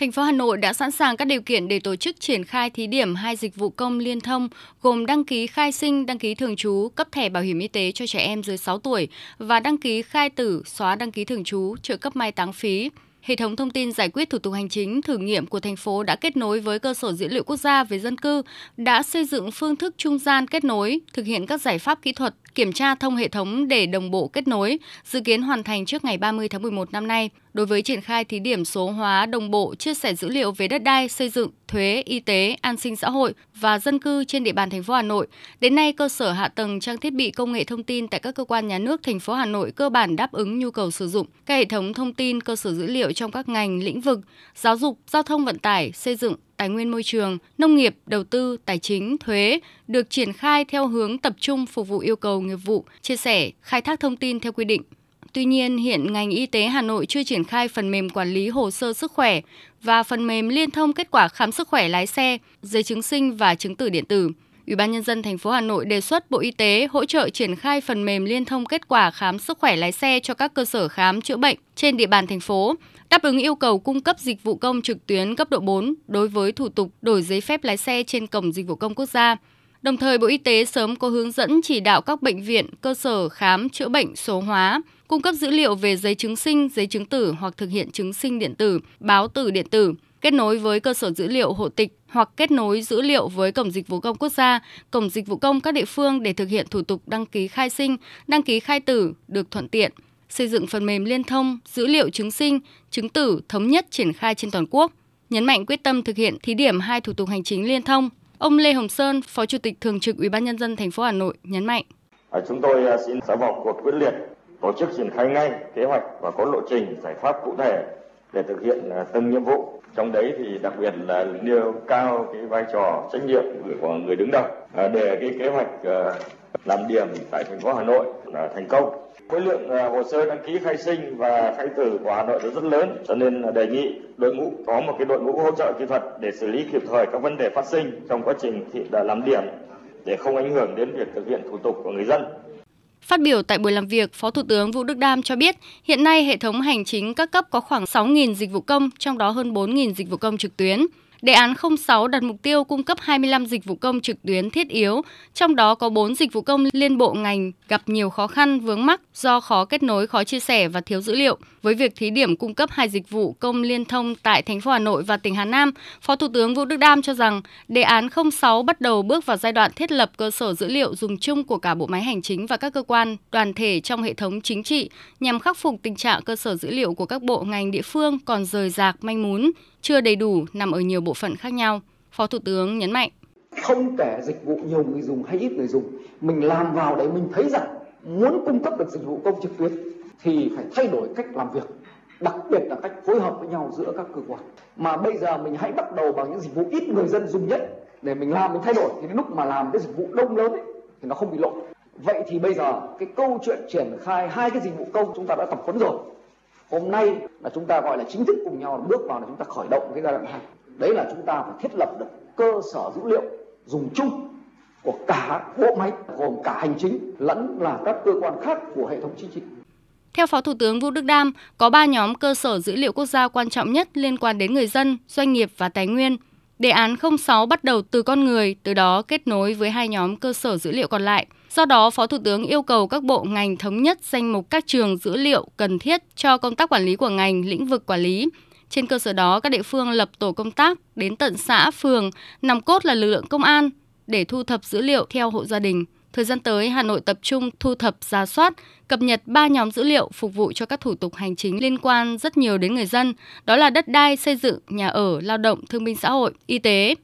Thành phố Hà Nội đã sẵn sàng các điều kiện để tổ chức triển khai thí điểm hai dịch vụ công liên thông gồm đăng ký khai sinh, đăng ký thường trú, cấp thẻ bảo hiểm y tế cho trẻ em dưới 6 tuổi và đăng ký khai tử, xóa đăng ký thường trú, trợ cấp mai táng phí. Hệ thống thông tin giải quyết thủ tục hành chính thử nghiệm của thành phố đã kết nối với cơ sở dữ liệu quốc gia về dân cư, đã xây dựng phương thức trung gian kết nối, thực hiện các giải pháp kỹ thuật, kiểm tra thông hệ thống để đồng bộ kết nối, dự kiến hoàn thành trước ngày 30 tháng 11 năm nay. Đối với triển khai thí điểm số hóa đồng bộ chia sẻ dữ liệu về đất đai, xây dựng, thuế, y tế, an sinh xã hội và dân cư trên địa bàn thành phố Hà Nội, đến nay cơ sở hạ tầng trang thiết bị công nghệ thông tin tại các cơ quan nhà nước thành phố Hà Nội cơ bản đáp ứng nhu cầu sử dụng các hệ thống thông tin, cơ sở dữ liệu trong các ngành lĩnh vực giáo dục, giao thông vận tải, xây dựng, tài nguyên môi trường, nông nghiệp, đầu tư, tài chính, thuế được triển khai theo hướng tập trung phục vụ yêu cầu nghiệp vụ, chia sẻ, khai thác thông tin theo quy định. Tuy nhiên, hiện ngành y tế Hà Nội chưa triển khai phần mềm quản lý hồ sơ sức khỏe và phần mềm liên thông kết quả khám sức khỏe lái xe, giấy chứng sinh và chứng tử điện tử. Ủy ban nhân dân thành phố Hà Nội đề xuất Bộ Y tế hỗ trợ triển khai phần mềm liên thông kết quả khám sức khỏe lái xe cho các cơ sở khám chữa bệnh trên địa bàn thành phố, đáp ứng yêu cầu cung cấp dịch vụ công trực tuyến cấp độ 4 đối với thủ tục đổi giấy phép lái xe trên cổng dịch vụ công quốc gia. Đồng thời, Bộ Y tế sớm có hướng dẫn chỉ đạo các bệnh viện, cơ sở khám chữa bệnh số hóa, cung cấp dữ liệu về giấy chứng sinh, giấy chứng tử hoặc thực hiện chứng sinh điện tử, báo tử điện tử, kết nối với cơ sở dữ liệu hộ tịch hoặc kết nối dữ liệu với Cổng Dịch vụ Công Quốc gia, Cổng Dịch vụ Công các địa phương để thực hiện thủ tục đăng ký khai sinh, đăng ký khai tử được thuận tiện, xây dựng phần mềm liên thông, dữ liệu chứng sinh, chứng tử thống nhất triển khai trên toàn quốc, nhấn mạnh quyết tâm thực hiện thí điểm hai thủ tục hành chính liên thông. Ông Lê Hồng Sơn, Phó Chủ tịch Thường trực Ủy ban nhân dân thành phố Hà Nội nhấn mạnh: à, Chúng tôi à, xin sẽ vào cuộc quyết liệt tổ chức triển khai ngay kế hoạch và có lộ trình giải pháp cụ thể để thực hiện à, từng nhiệm vụ trong đấy thì đặc biệt là nêu cao cái vai trò trách nhiệm của người đứng đầu để cái kế hoạch làm điểm tại thành phố Hà Nội là thành công. Khối lượng ờ, hồ sơ đăng ký khai sinh và khai tử của Hà Nội rất lớn, cho nên đề nghị đội ngũ có một cái đội ngũ hỗ trợ kỹ thuật để xử lý kịp thời các vấn đề phát sinh trong quá trình thì làm điểm để không ảnh hưởng đến việc thực hiện thủ tục của người dân. Phát biểu tại buổi làm việc, Phó Thủ tướng Vũ Đức Đam cho biết, hiện nay hệ thống hành chính các cấp có khoảng 6.000 dịch vụ công, trong đó hơn 4.000 dịch vụ công trực tuyến. Đề án 06 đặt mục tiêu cung cấp 25 dịch vụ công trực tuyến thiết yếu, trong đó có 4 dịch vụ công liên bộ ngành gặp nhiều khó khăn vướng mắc do khó kết nối, khó chia sẻ và thiếu dữ liệu. Với việc thí điểm cung cấp hai dịch vụ công liên thông tại thành phố Hà Nội và tỉnh Hà Nam, Phó Thủ tướng Vũ Đức Đam cho rằng đề án 06 bắt đầu bước vào giai đoạn thiết lập cơ sở dữ liệu dùng chung của cả bộ máy hành chính và các cơ quan, đoàn thể trong hệ thống chính trị nhằm khắc phục tình trạng cơ sở dữ liệu của các bộ ngành địa phương còn rời rạc manh mún, chưa đầy đủ nằm ở nhiều bộ phận khác nhau. Phó Thủ tướng nhấn mạnh. Không kể dịch vụ nhiều người dùng hay ít người dùng, mình làm vào đấy mình thấy rằng muốn cung cấp được dịch vụ công trực tuyến thì phải thay đổi cách làm việc đặc biệt là cách phối hợp với nhau giữa các cơ quan. Mà bây giờ mình hãy bắt đầu bằng những dịch vụ ít người dân dùng nhất. Để mình làm mình thay đổi thì đến lúc mà làm cái dịch vụ đông lớn ấy, thì nó không bị lộ. Vậy thì bây giờ cái câu chuyện triển khai hai cái dịch vụ công chúng ta đã tập huấn rồi. Hôm nay là chúng ta gọi là chính thức cùng nhau bước vào là chúng ta khởi động cái giai đoạn hai đấy là chúng ta phải thiết lập được cơ sở dữ liệu dùng chung của cả bộ máy gồm cả hành chính lẫn là các cơ quan khác của hệ thống chính trị theo Phó Thủ tướng Vũ Đức Đam, có 3 nhóm cơ sở dữ liệu quốc gia quan trọng nhất liên quan đến người dân, doanh nghiệp và tài nguyên. Đề án 06 bắt đầu từ con người, từ đó kết nối với hai nhóm cơ sở dữ liệu còn lại. Do đó, Phó Thủ tướng yêu cầu các bộ ngành thống nhất danh mục các trường dữ liệu cần thiết cho công tác quản lý của ngành, lĩnh vực quản lý. Trên cơ sở đó, các địa phương lập tổ công tác đến tận xã, phường, nòng cốt là lực lượng công an để thu thập dữ liệu theo hộ gia đình. Thời gian tới, Hà Nội tập trung thu thập, giả soát, cập nhật 3 nhóm dữ liệu phục vụ cho các thủ tục hành chính liên quan rất nhiều đến người dân, đó là đất đai, xây dựng, nhà ở, lao động, thương binh xã hội, y tế.